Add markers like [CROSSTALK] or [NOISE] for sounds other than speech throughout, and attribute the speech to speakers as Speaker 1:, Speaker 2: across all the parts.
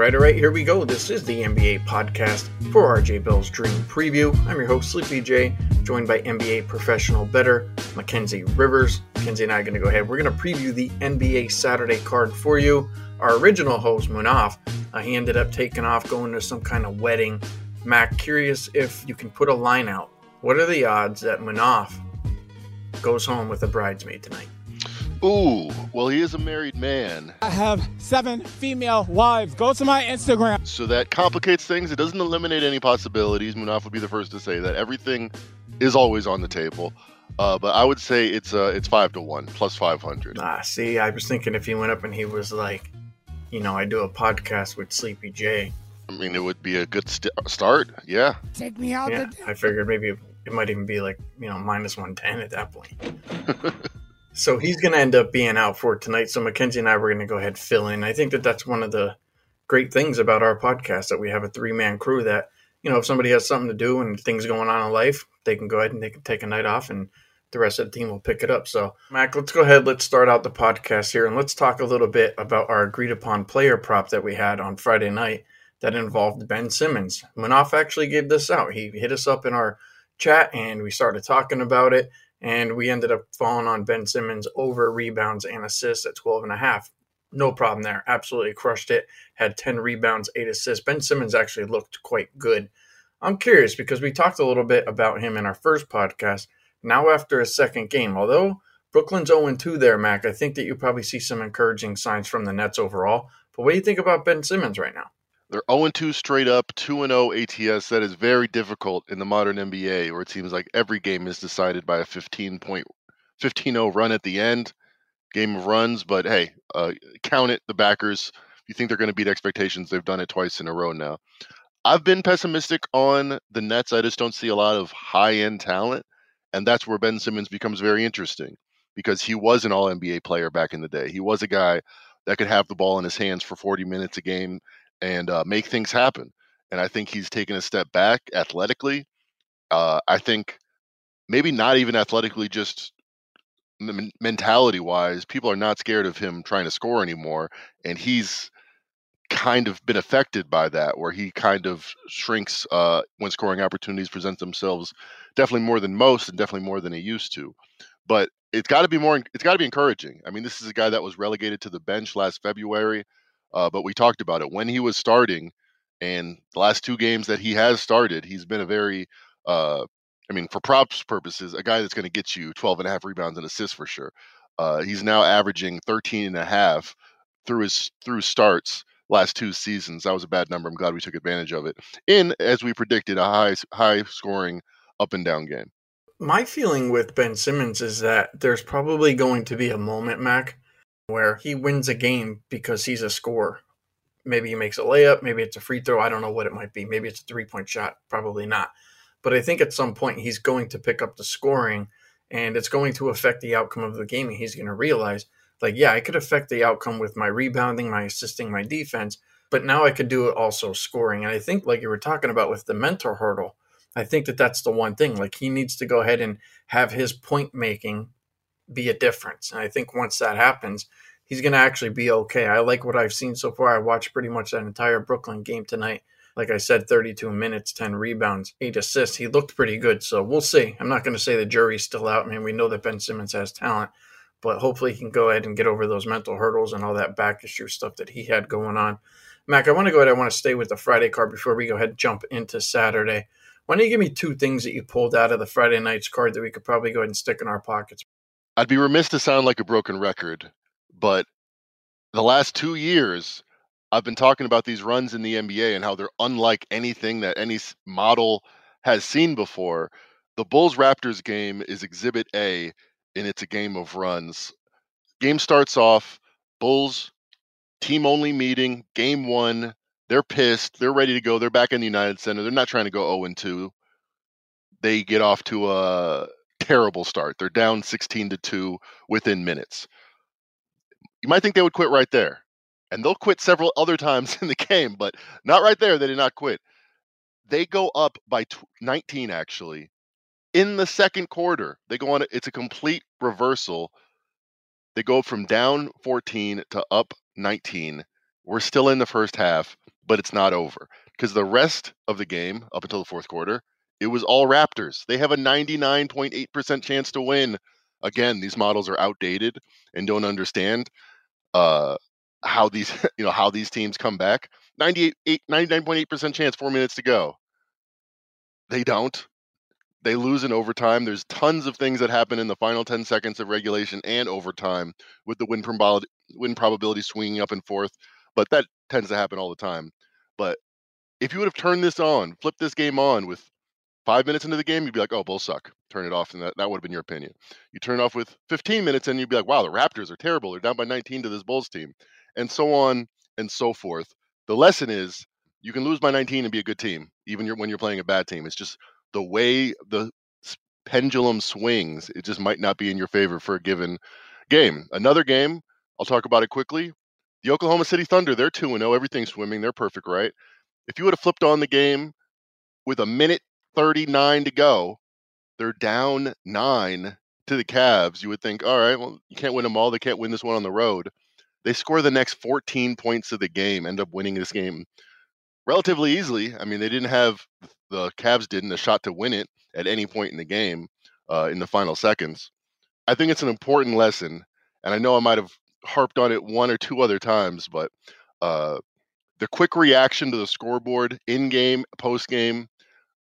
Speaker 1: right, all right, here we go. This is the NBA podcast for RJ Bell's Dream Preview. I'm your host, Sleepy J, joined by NBA professional bettor Mackenzie Rivers. Mackenzie and I are going to go ahead. We're going to preview the NBA Saturday card for you. Our original host, Munaf, uh, he ended up taking off, going to some kind of wedding. Mac, curious if you can put a line out. What are the odds that Munaf goes home with a bridesmaid tonight?
Speaker 2: Ooh, well, he is a married man.
Speaker 3: I have seven female wives. Go to my Instagram.
Speaker 2: So that complicates things. It doesn't eliminate any possibilities. Munaf would be the first to say that. Everything is always on the table. Uh, but I would say it's uh, it's five to one plus five hundred.
Speaker 1: Ah, see, I was thinking if he went up and he was like, you know, I do a podcast with Sleepy J.
Speaker 2: I mean, it would be a good st- start. Yeah.
Speaker 3: Take me out.
Speaker 1: Yeah,
Speaker 3: the-
Speaker 1: I figured maybe it might even be like you know minus one ten at that point. [LAUGHS] so he's going to end up being out for tonight. So Mackenzie and I were going to go ahead and fill in. I think that that's one of the great things about our podcast that we have a three man crew that you know if somebody has something to do and things going on in life, they can go ahead and they can take a night off and the rest of the team will pick it up. So, Mac, let's go ahead. Let's start out the podcast here and let's talk a little bit about our agreed upon player prop that we had on Friday night that involved Ben Simmons. Munaf actually gave this out. He hit us up in our chat and we started talking about it. And we ended up falling on Ben Simmons over rebounds and assists at 12 and a half. No problem there. Absolutely crushed it. Had 10 rebounds, 8 assists. Ben Simmons actually looked quite good. I'm curious because we talked a little bit about him in our first podcast now, after a second game, although Brooklyn's 0 2 there, Mac, I think that you probably see some encouraging signs from the Nets overall. But what do you think about Ben Simmons right now?
Speaker 2: They're 0 2 straight up, 2 0 ATS. That is very difficult in the modern NBA, where it seems like every game is decided by a 15 point, 15 0 run at the end, game of runs. But hey, uh, count it, the backers. If you think they're going to beat expectations, they've done it twice in a row now. I've been pessimistic on the Nets. I just don't see a lot of high end talent. And that's where Ben Simmons becomes very interesting because he was an all NBA player back in the day. He was a guy that could have the ball in his hands for 40 minutes a game and uh, make things happen. And I think he's taken a step back athletically. Uh, I think maybe not even athletically, just mentality wise, people are not scared of him trying to score anymore. And he's kind of been affected by that, where he kind of shrinks uh, when scoring opportunities present themselves. Definitely more than most, and definitely more than he used to. But it's got to be more. It's got to be encouraging. I mean, this is a guy that was relegated to the bench last February, uh, but we talked about it when he was starting, and the last two games that he has started, he's been a very uh, I mean, for props purposes, a guy that's going to get you 12 and a half rebounds and assists for sure. Uh, he's now averaging 13 and a half through his through starts last two seasons. That was a bad number. I'm glad we took advantage of it. In as we predicted, a high high scoring up and down game.
Speaker 1: My feeling with Ben Simmons is that there's probably going to be a moment, Mac, where he wins a game because he's a scorer. Maybe he makes a layup, maybe it's a free throw. I don't know what it might be. Maybe it's a three point shot. Probably not. But I think at some point he's going to pick up the scoring and it's going to affect the outcome of the game. And he's going to realize, like, yeah, I could affect the outcome with my rebounding, my assisting, my defense, but now I could do it also scoring. And I think, like you were talking about with the mental hurdle, I think that that's the one thing. Like, he needs to go ahead and have his point making be a difference. And I think once that happens, he's going to actually be okay. I like what I've seen so far. I watched pretty much that entire Brooklyn game tonight like I said, 32 minutes, 10 rebounds, 8 assists. He looked pretty good. So we'll see. I'm not going to say the jury's still out. I mean, we know that Ben Simmons has talent, but hopefully he can go ahead and get over those mental hurdles and all that back issue stuff that he had going on. Mac, I want to go ahead. I want to stay with the Friday card before we go ahead and jump into Saturday. Why don't you give me two things that you pulled out of the Friday night's card that we could probably go ahead and stick in our pockets?
Speaker 2: I'd be remiss to sound like a broken record, but the last two years, I've been talking about these runs in the NBA and how they're unlike anything that any model has seen before. The Bulls Raptors game is exhibit A, and it's a game of runs. Game starts off, Bulls team only meeting, game one. They're pissed. They're ready to go. They're back in the United Center. They're not trying to go 0 2. They get off to a terrible start. They're down 16 to 2 within minutes. You might think they would quit right there and they'll quit several other times [LAUGHS] in the game, but not right there. They did not quit. They go up by 19 actually in the second quarter. They go on. It's a complete reversal. They go from down 14 to up 19, we're still in the first half, but it's not over because the rest of the game up until the fourth quarter, it was all Raptors. They have a 99.8% chance to win. Again, these models are outdated and don't understand uh, how these [LAUGHS] you know how these teams come back. 98 99.8% chance 4 minutes to go. They don't. They lose in overtime. There's tons of things that happen in the final 10 seconds of regulation and overtime with the win probability win probability swinging up and forth, but that tends to happen all the time. But if you would have turned this on, flipped this game on with five minutes into the game, you'd be like, oh, Bulls suck. Turn it off. And that, that would have been your opinion. You turn off with 15 minutes and you'd be like, wow, the Raptors are terrible. They're down by 19 to this Bulls team. And so on and so forth. The lesson is you can lose by 19 and be a good team, even when you're playing a bad team. It's just the way the pendulum swings, it just might not be in your favor for a given game. Another game, I'll talk about it quickly. The Oklahoma City Thunder, they're 2 0, everything's swimming, they're perfect, right? If you would have flipped on the game with a minute 39 to go, they're down nine to the Cavs. You would think, all right, well, you can't win them all. They can't win this one on the road. They score the next 14 points of the game, end up winning this game relatively easily. I mean, they didn't have the Cavs didn't a shot to win it at any point in the game uh, in the final seconds. I think it's an important lesson, and I know I might have harped on it one or two other times, but uh, the quick reaction to the scoreboard in game, post game,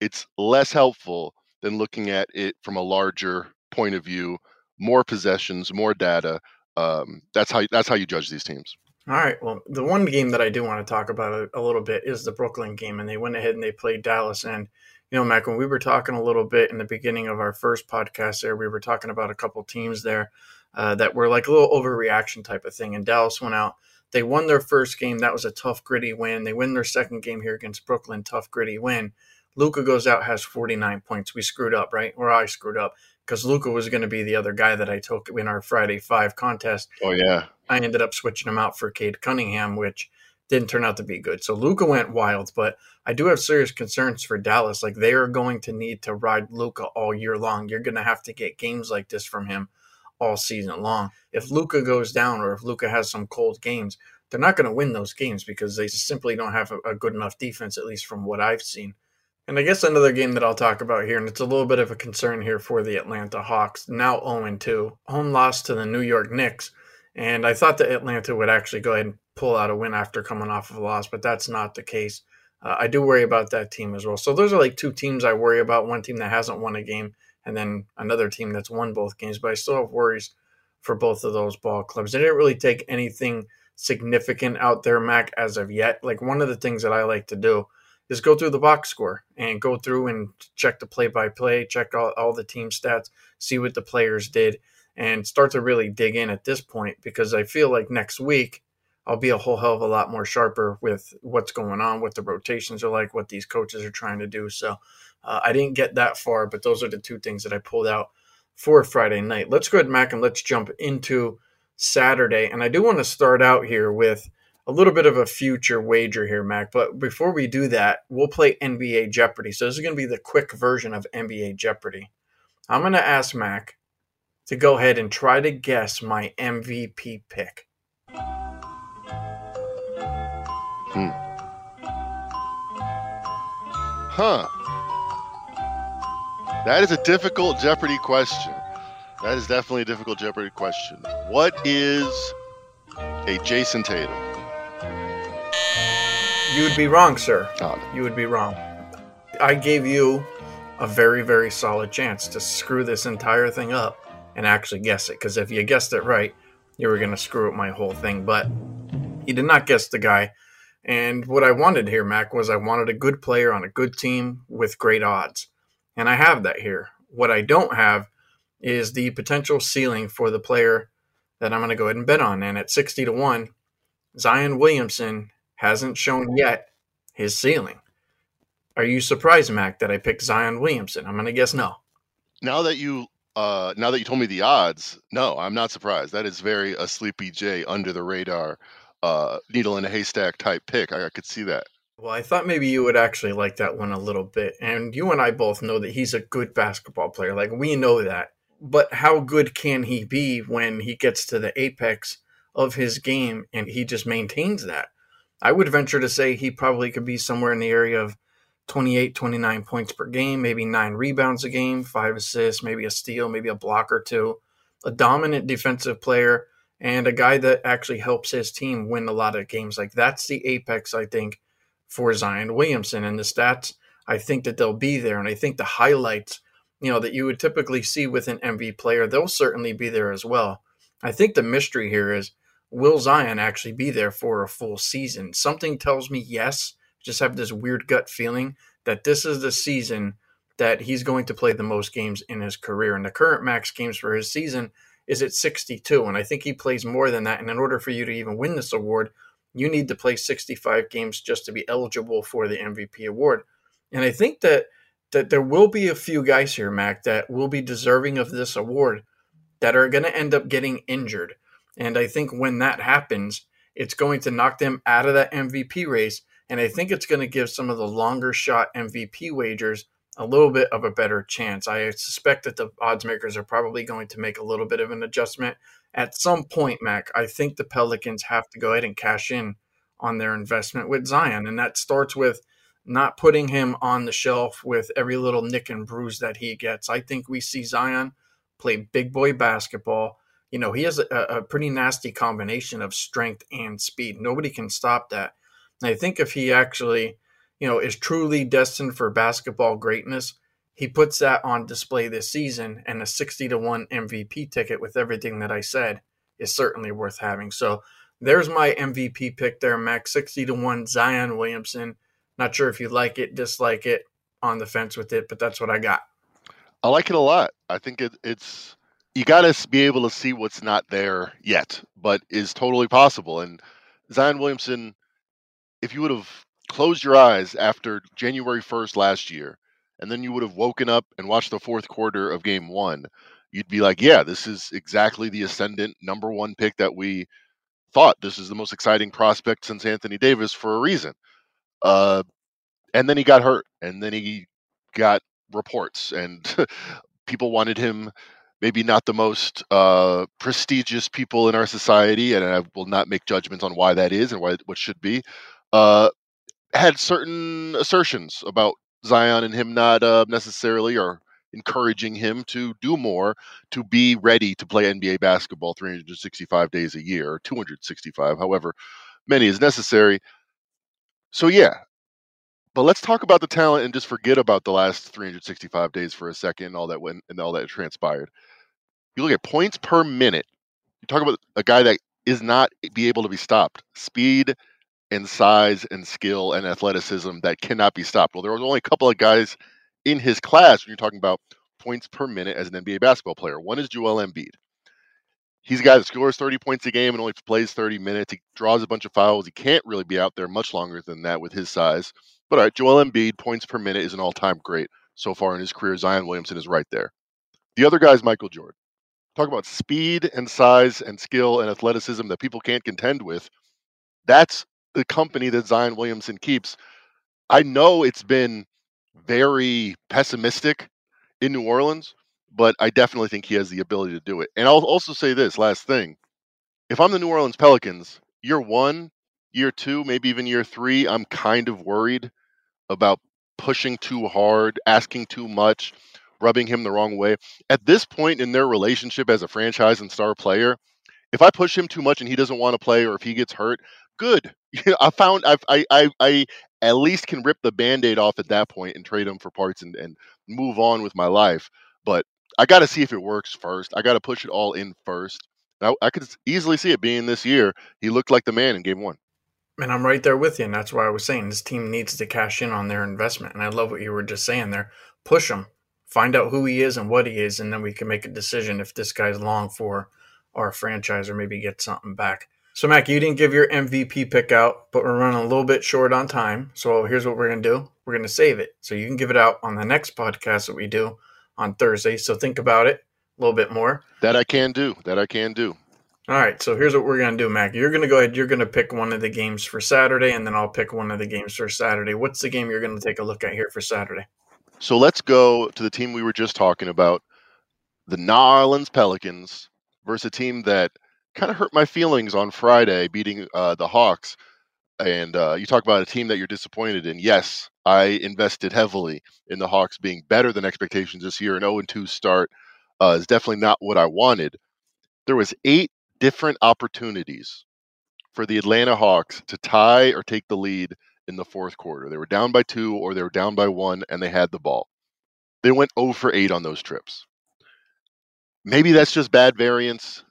Speaker 2: it's less helpful than looking at it from a larger point of view, more possessions, more data. Um, that's how that's how you judge these teams.
Speaker 1: All right. Well, the one game that I do want to talk about a, a, little bit is the Brooklyn game, and they went ahead and they played Dallas. And you know, Mac, when we were talking a little bit in the beginning of our first podcast, there we were talking about a couple teams there uh, that were like a little overreaction type of thing. And Dallas went out. They won their first game. That was a tough, gritty win. They win their second game here against Brooklyn. Tough, gritty win. Luka goes out, has 49 points. We screwed up, right? Or I screwed up because Luka was going to be the other guy that I took in our Friday Five contest.
Speaker 2: Oh yeah,
Speaker 1: I ended up switching him out for Cade Cunningham, which didn't turn out to be good. So Luka went wild, but I do have serious concerns for Dallas. Like they are going to need to ride Luka all year long. You're going to have to get games like this from him all season long. If Luka goes down or if Luka has some cold games, they're not going to win those games because they simply don't have a, a good enough defense, at least from what I've seen. And I guess another game that I'll talk about here, and it's a little bit of a concern here for the Atlanta Hawks, now 0 2, home loss to the New York Knicks. And I thought that Atlanta would actually go ahead and pull out a win after coming off of a loss, but that's not the case. Uh, I do worry about that team as well. So those are like two teams I worry about one team that hasn't won a game, and then another team that's won both games. But I still have worries for both of those ball clubs. They didn't really take anything significant out there, Mac, as of yet. Like one of the things that I like to do is go through the box score and go through and check the play by play, check all, all the team stats, see what the players did, and start to really dig in at this point because I feel like next week I'll be a whole hell of a lot more sharper with what's going on, what the rotations are like, what these coaches are trying to do. So uh, I didn't get that far, but those are the two things that I pulled out for Friday night. Let's go ahead, Mac, and let's jump into Saturday. And I do want to start out here with a little bit of a future wager here, Mac. But before we do that, we'll play NBA Jeopardy. So this is going to be the quick version of NBA Jeopardy. I'm going to ask Mac to go ahead and try to guess my MVP pick.
Speaker 2: Hmm. Huh. That is a difficult Jeopardy question. That is definitely a difficult Jeopardy question. What is a Jayson Tatum?
Speaker 1: You would be wrong, sir. You would be wrong. I gave you a very, very solid chance to screw this entire thing up and actually guess it. Because if you guessed it right, you were going to screw up my whole thing. But you did not guess the guy. And what I wanted here, Mac, was I wanted a good player on a good team with great odds. And I have that here. What I don't have is the potential ceiling for the player that I'm going to go ahead and bet on. And at 60 to 1, Zion Williamson hasn't shown yet his ceiling. Are you surprised, Mac, that I picked Zion Williamson? I'm going to guess no.
Speaker 2: Now that you uh, now that you told me the odds, no, I'm not surprised. That is very a sleepy J under the radar, uh, needle in a haystack type pick. I, I could see that.
Speaker 1: Well, I thought maybe you would actually like that one a little bit. And you and I both know that he's a good basketball player. Like, we know that. But how good can he be when he gets to the apex of his game and he just maintains that? I would venture to say he probably could be somewhere in the area of 28, 29 points per game, maybe nine rebounds a game, five assists, maybe a steal, maybe a block or two. A dominant defensive player and a guy that actually helps his team win a lot of games. Like that's the apex, I think, for Zion Williamson. And the stats, I think that they'll be there. And I think the highlights, you know, that you would typically see with an MV player, they'll certainly be there as well. I think the mystery here is will Zion actually be there for a full season? Something tells me yes. Just have this weird gut feeling that this is the season that he's going to play the most games in his career. And the current max games for his season is at 62. And I think he plays more than that. And in order for you to even win this award, you need to play 65 games just to be eligible for the MVP award. And I think that that there will be a few guys here, Mac, that will be deserving of this award that are going to end up getting injured. And I think when that happens, it's going to knock them out of that MVP race. And I think it's going to give some of the longer shot MVP wagers a little bit of a better chance. I suspect that the odds makers are probably going to make a little bit of an adjustment at some point, Mac. I think the Pelicans have to go ahead and cash in on their investment with Zion. And that starts with not putting him on the shelf with every little nick and bruise that he gets. I think we see Zion play big boy basketball. You know, he has a, a pretty nasty combination of strength and speed. Nobody can stop that. And I think if he actually, you know, is truly destined for basketball greatness, he puts that on display this season, and a 60 to 1 MVP ticket with everything that I said is certainly worth having. So there's my MVP pick there, Max 60 to 1 Zion Williamson. Not sure if you like it, dislike it, on the fence with it, but that's what I got.
Speaker 2: I like it a lot. I think it, it's you got to be able to see what's not there yet, but is totally possible. And Zion Williamson, if you would have closed your eyes after January 1st last year, and then you would have woken up and watched the fourth quarter of game one, you'd be like, yeah, this is exactly the ascendant number one pick that we thought. This is the most exciting prospect since Anthony Davis for a reason. Uh, and then he got hurt, and then he got reports, and [LAUGHS] people wanted him. Maybe not the most uh, prestigious people in our society, and I will not make judgments on why that is and why what should be. Uh, had certain assertions about Zion and him not uh, necessarily or encouraging him to do more to be ready to play NBA basketball 365 days a year or 265, however many is necessary. So yeah, but let's talk about the talent and just forget about the last 365 days for a second and all that went and all that transpired. You look at points per minute. You talk about a guy that is not be able to be stopped. Speed and size and skill and athleticism that cannot be stopped. Well, there was only a couple of guys in his class when you're talking about points per minute as an NBA basketball player. One is Joel Embiid. He's a guy that scores 30 points a game and only plays 30 minutes. He draws a bunch of fouls. He can't really be out there much longer than that with his size. But all right, Joel Embiid, points per minute, is an all time great so far in his career. Zion Williamson is right there. The other guy is Michael Jordan. Talk about speed and size and skill and athleticism that people can't contend with. That's the company that Zion Williamson keeps. I know it's been very pessimistic in New Orleans, but I definitely think he has the ability to do it. And I'll also say this last thing. If I'm the New Orleans Pelicans, year one, year two, maybe even year three, I'm kind of worried about pushing too hard, asking too much, rubbing him the wrong way. At this point in their relationship as a franchise and star player, if I push him too much and he doesn't want to play or if he gets hurt, good. [LAUGHS] I found I've, I I I at least can rip the band-aid off at that point and trade him for parts and, and move on with my life. But I got to see if it works first. I got to push it all in first. Now I could easily see it being this year. He looked like the man in game one.
Speaker 1: And I'm right there with you. And that's why I was saying this team needs to cash in on their investment. And I love what you were just saying there. Push him, find out who he is and what he is, and then we can make a decision if this guy's long for our franchise or maybe get something back. So, Mac, you didn't give your MVP pick out, but we're running a little bit short on time. So, here's what we're going to do we're going to save it. So, you can give it out on the next podcast that we do on Thursday. So, think about it a little bit more.
Speaker 2: That I can do. That I can do.
Speaker 1: All right, so here's what we're going to do, Mac. You're going to go ahead. You're going to pick one of the games for Saturday, and then I'll pick one of the games for Saturday. What's the game you're going to take a look at here for Saturday?
Speaker 2: So let's go to the team we were just talking about, the New Orleans Pelicans, versus a team that kind of hurt my feelings on Friday, beating uh, the Hawks. And uh, you talk about a team that you're disappointed in. Yes, I invested heavily in the Hawks being better than expectations this year. An 0 2 start uh, is definitely not what I wanted. There was eight different opportunities for the Atlanta Hawks to tie or take the lead in the fourth quarter. They were down by two or they were down by one, and they had the ball. They went 0 for 8 on those trips. Maybe that's just bad variance.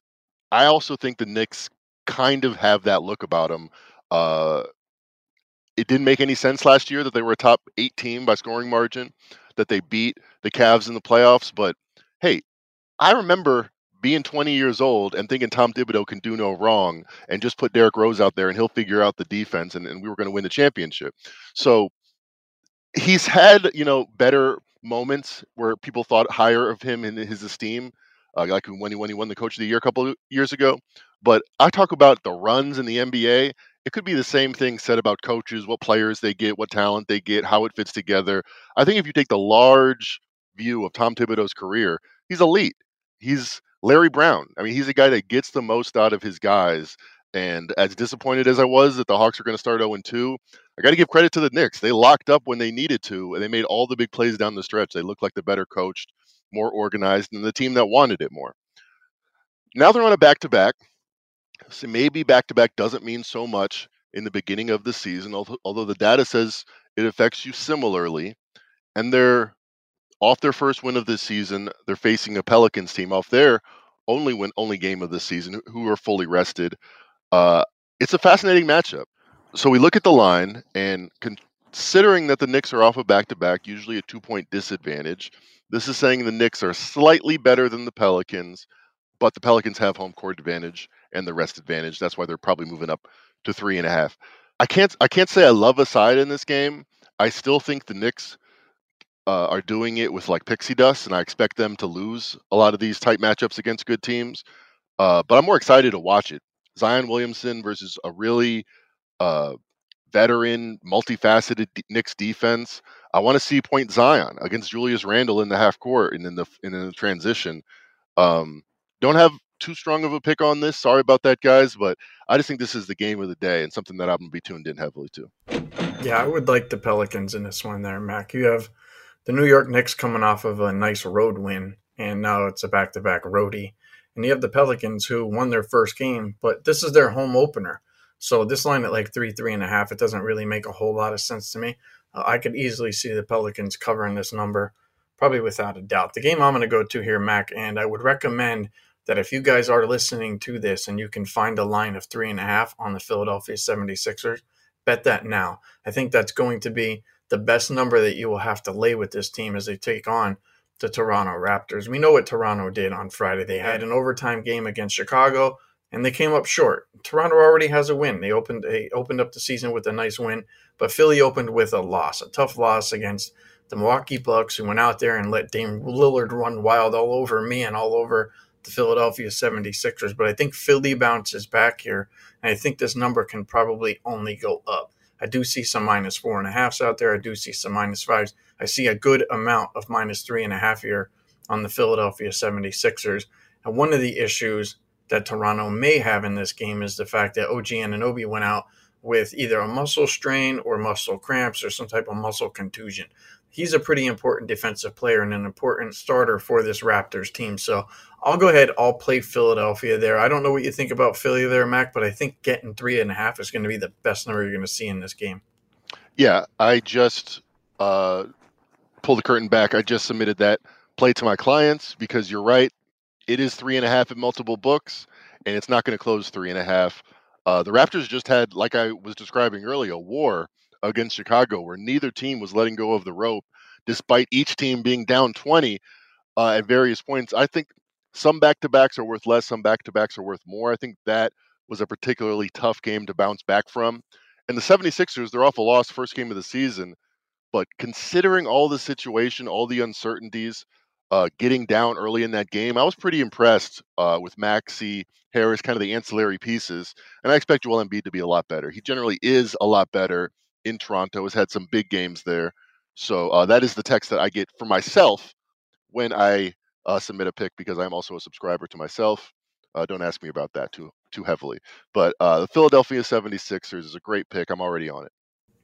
Speaker 2: I also think the Knicks kind of have that look about them. Uh, it didn't make any sense last year that they were a top eight team by scoring margin, that they beat the Cavs in the playoffs. But hey, I remember being 20 years old and thinking Tom Thibodeau can do no wrong and just put Derrick Rose out there and he'll figure out the defense and, and we were going to win the championship. So he's had, you know, better moments where people thought higher of him in his esteem, uh, like when he, when he won the coach of the year a couple years ago. But I talk about the runs in the NBA. It could be the same thing said about coaches, what players they get, what talent they get, how it fits together. I think if you take the large view of Tom Thibodeau's career, he's elite. He's Larry Brown. I mean, he's a guy that gets the most out of his guys. And as disappointed as I was that the Hawks are going to start 0 2, I got to give credit to the Knicks. They locked up when they needed to, and they made all the big plays down the stretch. They looked like the better coached, more organized, and the team that wanted it more. Now they're on a back to back. So maybe back to back doesn't mean so much in the beginning of the season, although the data says it affects you similarly. And they're off their first win of this season. They're facing a Pelicans team off their only win, only game of the season, who are fully rested. Uh, it's a fascinating matchup. So we look at the line, and considering that the Knicks are off a of back to back, usually a two point disadvantage, this is saying the Knicks are slightly better than the Pelicans, but the Pelicans have home court advantage and the rest advantage. That's why they're probably moving up to three and a half. I can't I can't say I love a side in this game. I still think the Knicks uh, are doing it with like pixie dust, and I expect them to lose a lot of these tight matchups against good teams. Uh, but I'm more excited to watch it. Zion Williamson versus a really uh, veteran, multifaceted Knicks defense. I want to see point Zion against Julius Randle in the half court and in the in the transition. Um, don't have too strong of a pick on this. Sorry about that, guys, but I just think this is the game of the day and something that I'm gonna be tuned in heavily to.
Speaker 1: Yeah, I would like the Pelicans in this one there, Mac. You have the New York Knicks coming off of a nice road win, and now it's a back to back roadie. And you have the Pelicans who won their first game, but this is their home opener. So this line at like three, three and a half, it doesn't really make a whole lot of sense to me. Uh, I could easily see the Pelicans covering this number, probably without a doubt. The game I'm going to go to here, Mac, and I would recommend that if you guys are listening to this and you can find a line of three and a half on the Philadelphia 76ers, bet that now. I think that's going to be the best number that you will have to lay with this team as they take on the Toronto Raptors. We know what Toronto did on Friday. They had an overtime game against Chicago and they came up short. Toronto already has a win. They opened they opened up the season with a nice win, but Philly opened with a loss, a tough loss against the Milwaukee Bucks, who went out there and let Dame Lillard run wild all over me and all over the Philadelphia 76ers. But I think Philly bounces back here, and I think this number can probably only go up. I do see some minus four and a halfs out there. I do see some minus fives. I see a good amount of minus three and a half here on the Philadelphia 76ers. And one of the issues that Toronto may have in this game is the fact that OG Anunoby went out with either a muscle strain or muscle cramps or some type of muscle contusion. He's a pretty important defensive player and an important starter for this Raptors team. So I'll go ahead. I'll play Philadelphia there. I don't know what you think about Philly there, Mac, but I think getting three and a half is going to be the best number you're going to see in this game.
Speaker 2: Yeah, I just uh, pulled the curtain back. I just submitted that play to my clients because you're right. It is three and a half in multiple books, and it's not going to close three and a half. Uh, the Raptors just had, like I was describing earlier, a war against Chicago where neither team was letting go of the rope, despite each team being down 20 uh, at various points. I think some back to backs are worth less, some back to backs are worth more. I think that was a particularly tough game to bounce back from. And the 76ers, they're off a loss first game of the season. But considering all the situation, all the uncertainties, uh, getting down early in that game, I was pretty impressed uh, with Maxey, Harris, kind of the ancillary pieces. And I expect Joel Embiid to be a lot better. He generally is a lot better in Toronto, has had some big games there. So uh, that is the text that I get for myself when I uh, submit a pick because I'm also a subscriber to myself. Uh, don't ask me about that too too heavily. But uh, the Philadelphia 76ers is a great pick. I'm already on it.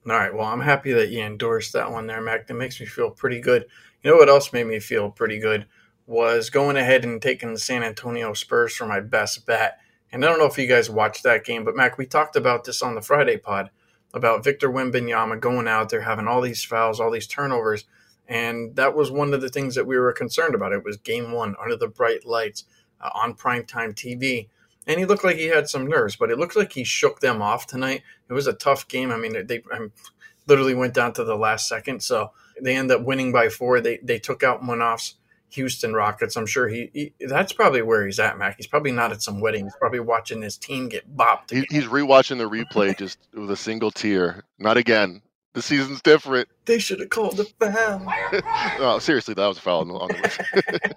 Speaker 1: All right. Well, I'm happy that you endorsed that one there, Mac. That makes me feel pretty good. You know what else made me feel pretty good was going ahead and taking the San Antonio Spurs for my best bet. And I don't know if you guys watched that game, but Mac, we talked about this on the Friday pod about Victor Wembanyama going out there having all these fouls, all these turnovers, and that was one of the things that we were concerned about. It was game one under the bright lights uh, on primetime TV. And he looked like he had some nerves, but it looked like he shook them off tonight. It was a tough game. I mean, they I literally went down to the last second. So they end up winning by four. They, they took out Munaf's Houston Rockets. I'm sure he, he, that's probably where he's at, Mac. He's probably not at some wedding. He's probably watching his team get bopped.
Speaker 2: He, he's rewatching the replay just with a single tear. Not again. The season's different.
Speaker 1: They should have called the foul. [LAUGHS]
Speaker 2: oh, seriously, that was a foul on the, on
Speaker 1: the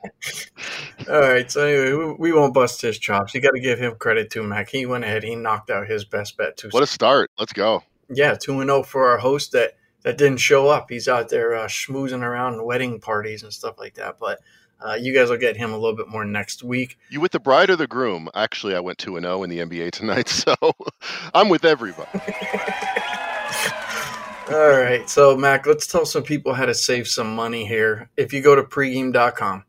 Speaker 1: [LAUGHS] All right. So anyway, we, we, won't bust his chops. You got to give him credit too, Mac. He went ahead. He knocked out his best bet too.
Speaker 2: What a start! Let's go.
Speaker 1: Yeah, two and zero oh for our host that that didn't show up. He's out there uh, schmoozing around wedding parties and stuff like that. But uh, you guys will get him a little bit more next week.
Speaker 2: You with the bride or the groom? Actually, I went two and zero oh in the NBA tonight, [LAUGHS] so I'm with everybody. [LAUGHS]
Speaker 1: All right. So, Mac, let's tell some people how to save some money here. If you go to pregame.com,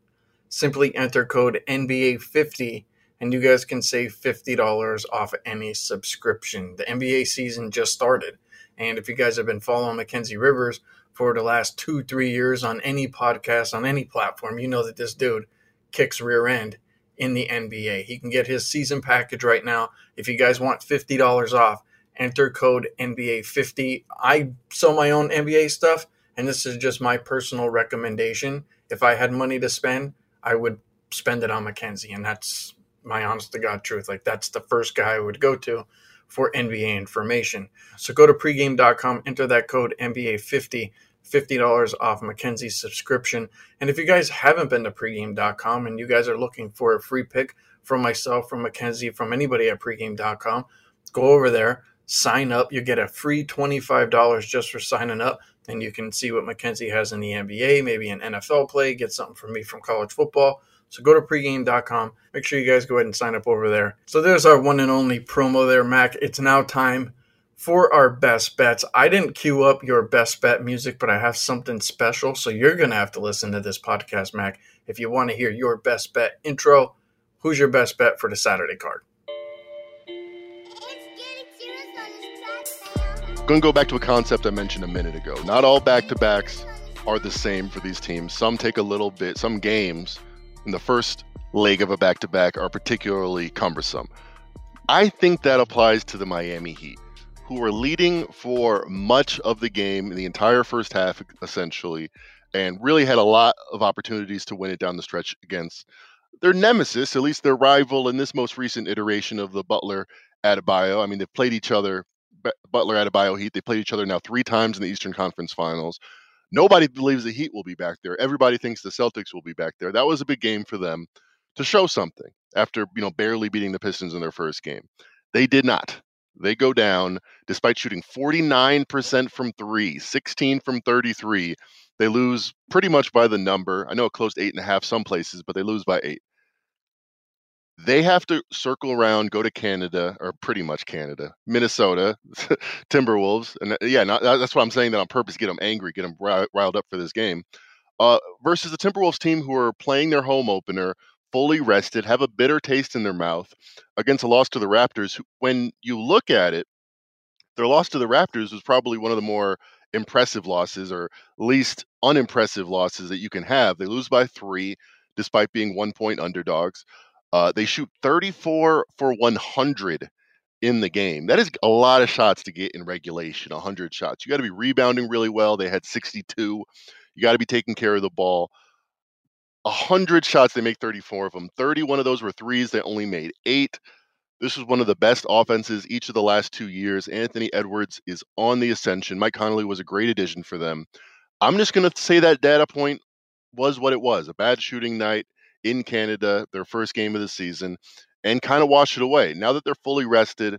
Speaker 1: simply enter code NBA50 and you guys can save $50 off any subscription. The NBA season just started. And if you guys have been following Mackenzie Rivers for the last two, three years on any podcast, on any platform, you know that this dude kicks rear end in the NBA. He can get his season package right now. If you guys want $50 off, enter code NBA50. I sell my own NBA stuff, and this is just my personal recommendation. If I had money to spend, I would spend it on Mackenzie, and that's my honest to God truth. Like, that's the first guy I would go to for NBA information. So go to pregame.com, enter that code NBA50. $50 off Mackenzie's subscription. And if you guys haven't been to pregame.com and you guys are looking for a free pick from myself, from Mackenzie, from anybody at pregame.com, go over there, sign up. You get a free $25 just for signing up. And you can see what Mackenzie has in the NBA, maybe an NFL play, get something from me from college football. So go to pregame.com. Make sure you guys go ahead and sign up over there. So there's our one and only promo there, Mac. It's now time for our best bets. I didn't queue up your best bet music, but I have something special. So you're going to have to listen to this podcast, Mac, if you want to hear your best bet intro. Who's your best bet for the Saturday card?
Speaker 2: going to go back to a concept I mentioned a minute ago. Not all back to backs are the same for these teams. Some take a little bit, some games in the first leg of a back to back are particularly cumbersome. I think that applies to the Miami Heat, who were leading for much of the game the entire first half, essentially, and really had a lot of opportunities to win it down the stretch against their nemesis, at least their rival in this most recent iteration of the Butler Adebayo. I mean, they've played each other Butler Adebayo Heat. They played each other now three times in the Eastern Conference Finals. Nobody believes the Heat will be back there. Everybody thinks the Celtics will be back there. That was a big game for them to show something after you know barely beating the Pistons in their first game. They did not. They go down despite shooting 49% from three, 16 from 33. They lose pretty much by the number. I know it closed eight and a half some places, but they lose by eight they have to circle around, go to Canada, or pretty much Canada, Minnesota, [LAUGHS] Timberwolves, and uh, yeah, not, that's why I'm saying that on purpose, get them angry, get them riled up for this game. Uh, versus the Timberwolves team who are playing their home opener, fully rested, have a bitter taste in their mouth against a loss to the Raptors. When you look at it, their loss to the Raptors was probably one of the more impressive losses, or least unimpressive losses that you can have. They lose by three, despite being one point underdogs. Uh, they shoot 34 for 100 in the game. That is a lot of shots to get in regulation, 100 shots. You got to be rebounding really well. They had 62. You got to be taking care of the ball. 100 shots, they make 34 of them. 31 of those were threes. They only made eight. This was one of the best offenses each of the last two years. Anthony Edwards is on the ascension. Mike Conley was a great addition for them. I'm just going to say that data point was what it was a bad shooting night in Canada, their first game of the season, and kind of wash it away. Now that they're fully rested,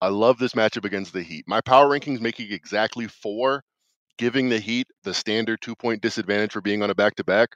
Speaker 2: I love this matchup against the Heat. My power rankings making exactly four, giving the Heat the standard two point disadvantage for being on a back to back.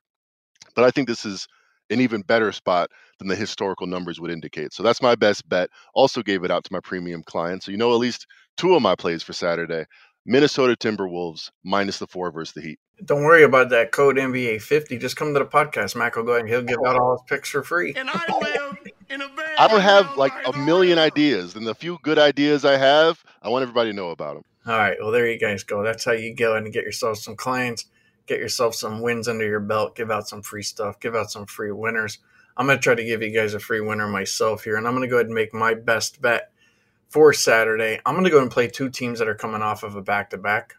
Speaker 2: But I think this is an even better spot than the historical numbers would indicate. So that's my best bet. Also gave it out to my premium clients. So you know at least two of my plays for Saturday. Minnesota Timberwolves minus the four versus the Heat.
Speaker 1: Don't worry about that code NBA fifty. Just come to the podcast. Mac will go ahead and he'll give out all his picks for free.
Speaker 4: And I live in a very
Speaker 2: I don't have like a million ideas, and the few good ideas I have, I want everybody to know about them.
Speaker 1: All right, well there you guys go. That's how you go and get yourself some clients, get yourself some wins under your belt, give out some free stuff, give out some free winners. I'm gonna try to give you guys a free winner myself here, and I'm gonna go ahead and make my best bet for Saturday. I'm gonna go and play two teams that are coming off of a back to back,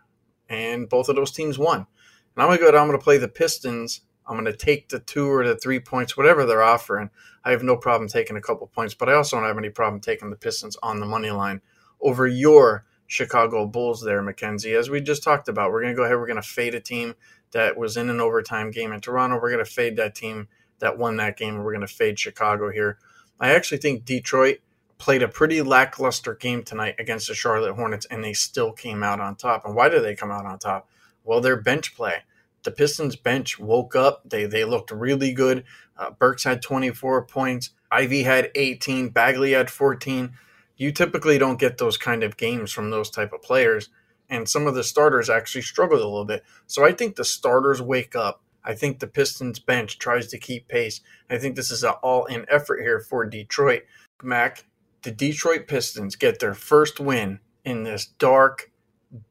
Speaker 1: and both of those teams won. And I'm gonna go. I'm gonna play the Pistons. I'm gonna take the two or the three points, whatever they're offering. I have no problem taking a couple points, but I also don't have any problem taking the Pistons on the money line over your Chicago Bulls there, Mackenzie. As we just talked about, we're gonna go ahead. We're gonna fade a team that was in an overtime game in Toronto. We're gonna fade that team that won that game. We're gonna fade Chicago here. I actually think Detroit played a pretty lackluster game tonight against the Charlotte Hornets, and they still came out on top. And why did they come out on top? Well, their bench play. The Pistons bench woke up. They they looked really good. Uh, Burks had 24 points. Ivey had 18. Bagley had 14. You typically don't get those kind of games from those type of players. And some of the starters actually struggled a little bit. So I think the starters wake up. I think the Pistons bench tries to keep pace. I think this is an all in effort here for Detroit. Mac, the Detroit Pistons get their first win in this dark,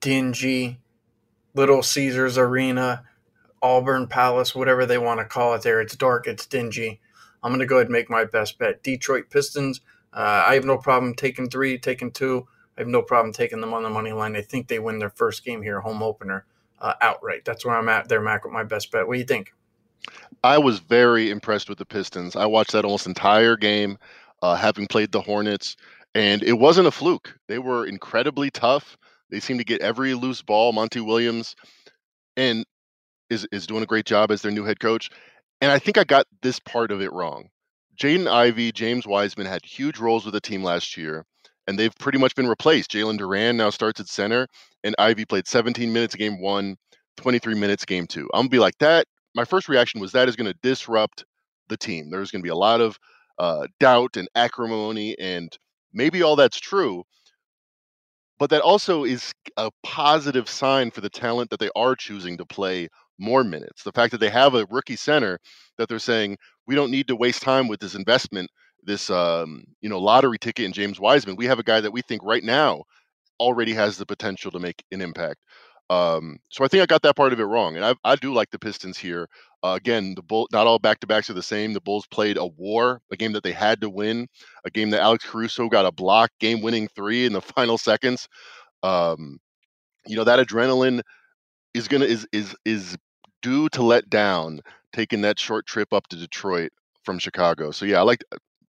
Speaker 1: dingy, Little Caesars Arena, Auburn Palace, whatever they want to call it there. It's dark, it's dingy. I'm going to go ahead and make my best bet. Detroit Pistons, uh, I have no problem taking three, taking two. I have no problem taking them on the money line. I think they win their first game here, home opener, uh, outright. That's where I'm at there, Mac, with my best bet. What do you think?
Speaker 2: I was very impressed with the Pistons. I watched that almost entire game, uh, having played the Hornets, and it wasn't a fluke. They were incredibly tough. They seem to get every loose ball. Monty Williams and is is doing a great job as their new head coach. And I think I got this part of it wrong. Jaden Ivey, James Wiseman had huge roles with the team last year, and they've pretty much been replaced. Jalen Duren now starts at center, and Ivey played 17 minutes game one, 23 minutes game two. I'm gonna be like that. My first reaction was that is to disrupt the team. There's to be a lot of uh, doubt and acrimony, and maybe all that's true but that also is a positive sign for the talent that they are choosing to play more minutes. The fact that they have a rookie center that they're saying we don't need to waste time with this investment, this um, you know lottery ticket in James Wiseman. We have a guy that we think right now already has the potential to make an impact. Um, so I think I got that part of it wrong, and I, I do like the Pistons here. Uh, again, the bull not all back to backs are the same. The Bulls played a war, a game that they had to win, a game that Alex Caruso got a block, game winning three in the [LAUGHS] final seconds. Um, you know that adrenaline is gonna is is is due to let down taking that short trip up to Detroit from Chicago. So yeah, I like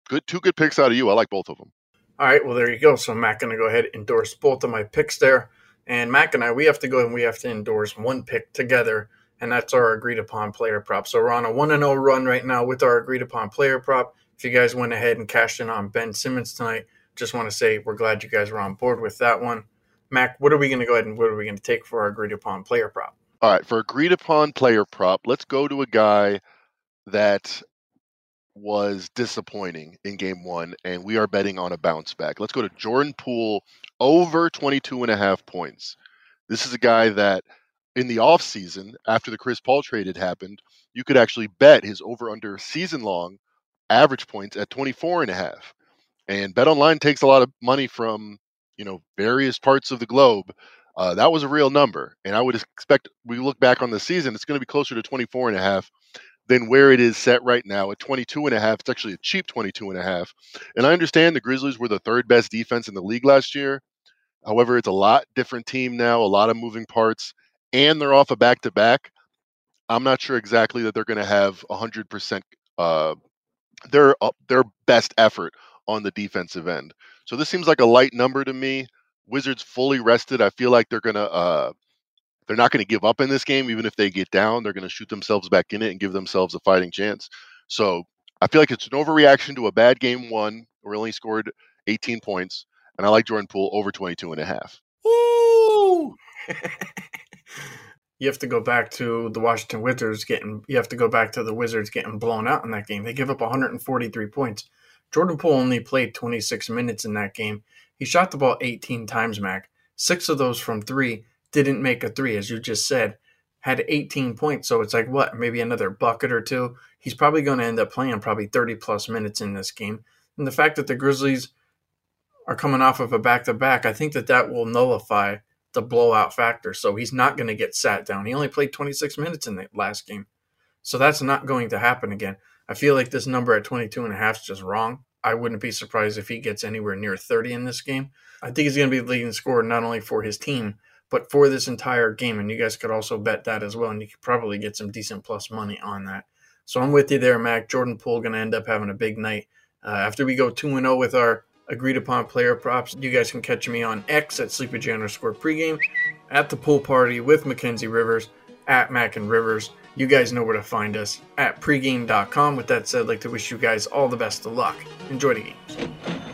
Speaker 2: good two good picks out of you. I like both of them.
Speaker 1: All right, well there you go. So I'm not gonna go ahead and endorse both of my picks there. And Mac and I, we have to go and we have to endorse one pick together, and that's our agreed upon player prop. So we're on a 1 0 run right now with our agreed upon player prop. If you guys went ahead and cashed in on Ben Simmons tonight, just want to say we're glad you guys were on board with that one. Mac, what are we going to go ahead and what are we going to take for our agreed upon player prop?
Speaker 2: All right, for agreed upon player prop, let's go to a guy that was disappointing in game one, and we are betting on a bounce back. Let's go to Jordan Poole over 22 and a half points. This is a guy that in the offseason, after the Chris Paul trade had happened, you could actually bet his over under season long average points at 24 and a half. And Bet Online takes a lot of money from, you know, various parts of the globe. Uh, that was a real number. And I would expect we look back on the season, it's going to be closer to 24 and a half than where it is set right now at 22 and a half. It's actually a cheap 22 and a half. And I understand the Grizzlies were the third best defense in the league last year. However, it's a lot different team now, a lot of moving parts, and they're off a back to back. I'm not sure exactly that they're going to have 100% uh, their uh, their best effort on the defensive end. So this seems like a light number to me. Wizards fully rested. I feel like they're going to uh, they're not going to give up in this game, even if they get down. They're going to shoot themselves back in it and give themselves a fighting chance. So I feel like it's an overreaction to a bad game one. We only scored 18 points, and I like Jordan Poole over 22 and a half.
Speaker 1: Woo! [LAUGHS] you have to go back to the Washington Wizards getting you have to go back to the Wizards getting blown out in that game. They give up 143 points. Jordan Poole only played 26 minutes in that game. He shot the ball 18 times, Mac. Six of those from three didn't make a three, as you just said. Had 18 points, so it's like what, maybe another bucket or two. He's probably going to end up playing probably 30 plus minutes in this game. And the fact that the Grizzlies are coming off of a back to back, I think that that will nullify the blowout factor. So he's not going to get sat down. He only played 26 minutes in the last game. So that's not going to happen again. I feel like this number at 22 and a half is just wrong. I wouldn't be surprised if he gets anywhere near 30 in this game. I think he's going to be the leading scorer not only for his team, but for this entire game. And you guys could also bet that as well. And you could probably get some decent plus money on that. So I'm with you there, Mac. Jordan Poole going to end up having a big night. Uh, after we go 2 0 with our agreed upon player props. You guys can catch me on X at sleepyj underscore pregame, at the pool party with Mackenzie Rivers, at Mac and Rivers. You guys know where to find us at pregame.com. With that said, I'd like to wish you guys all the best of luck. Enjoy the games.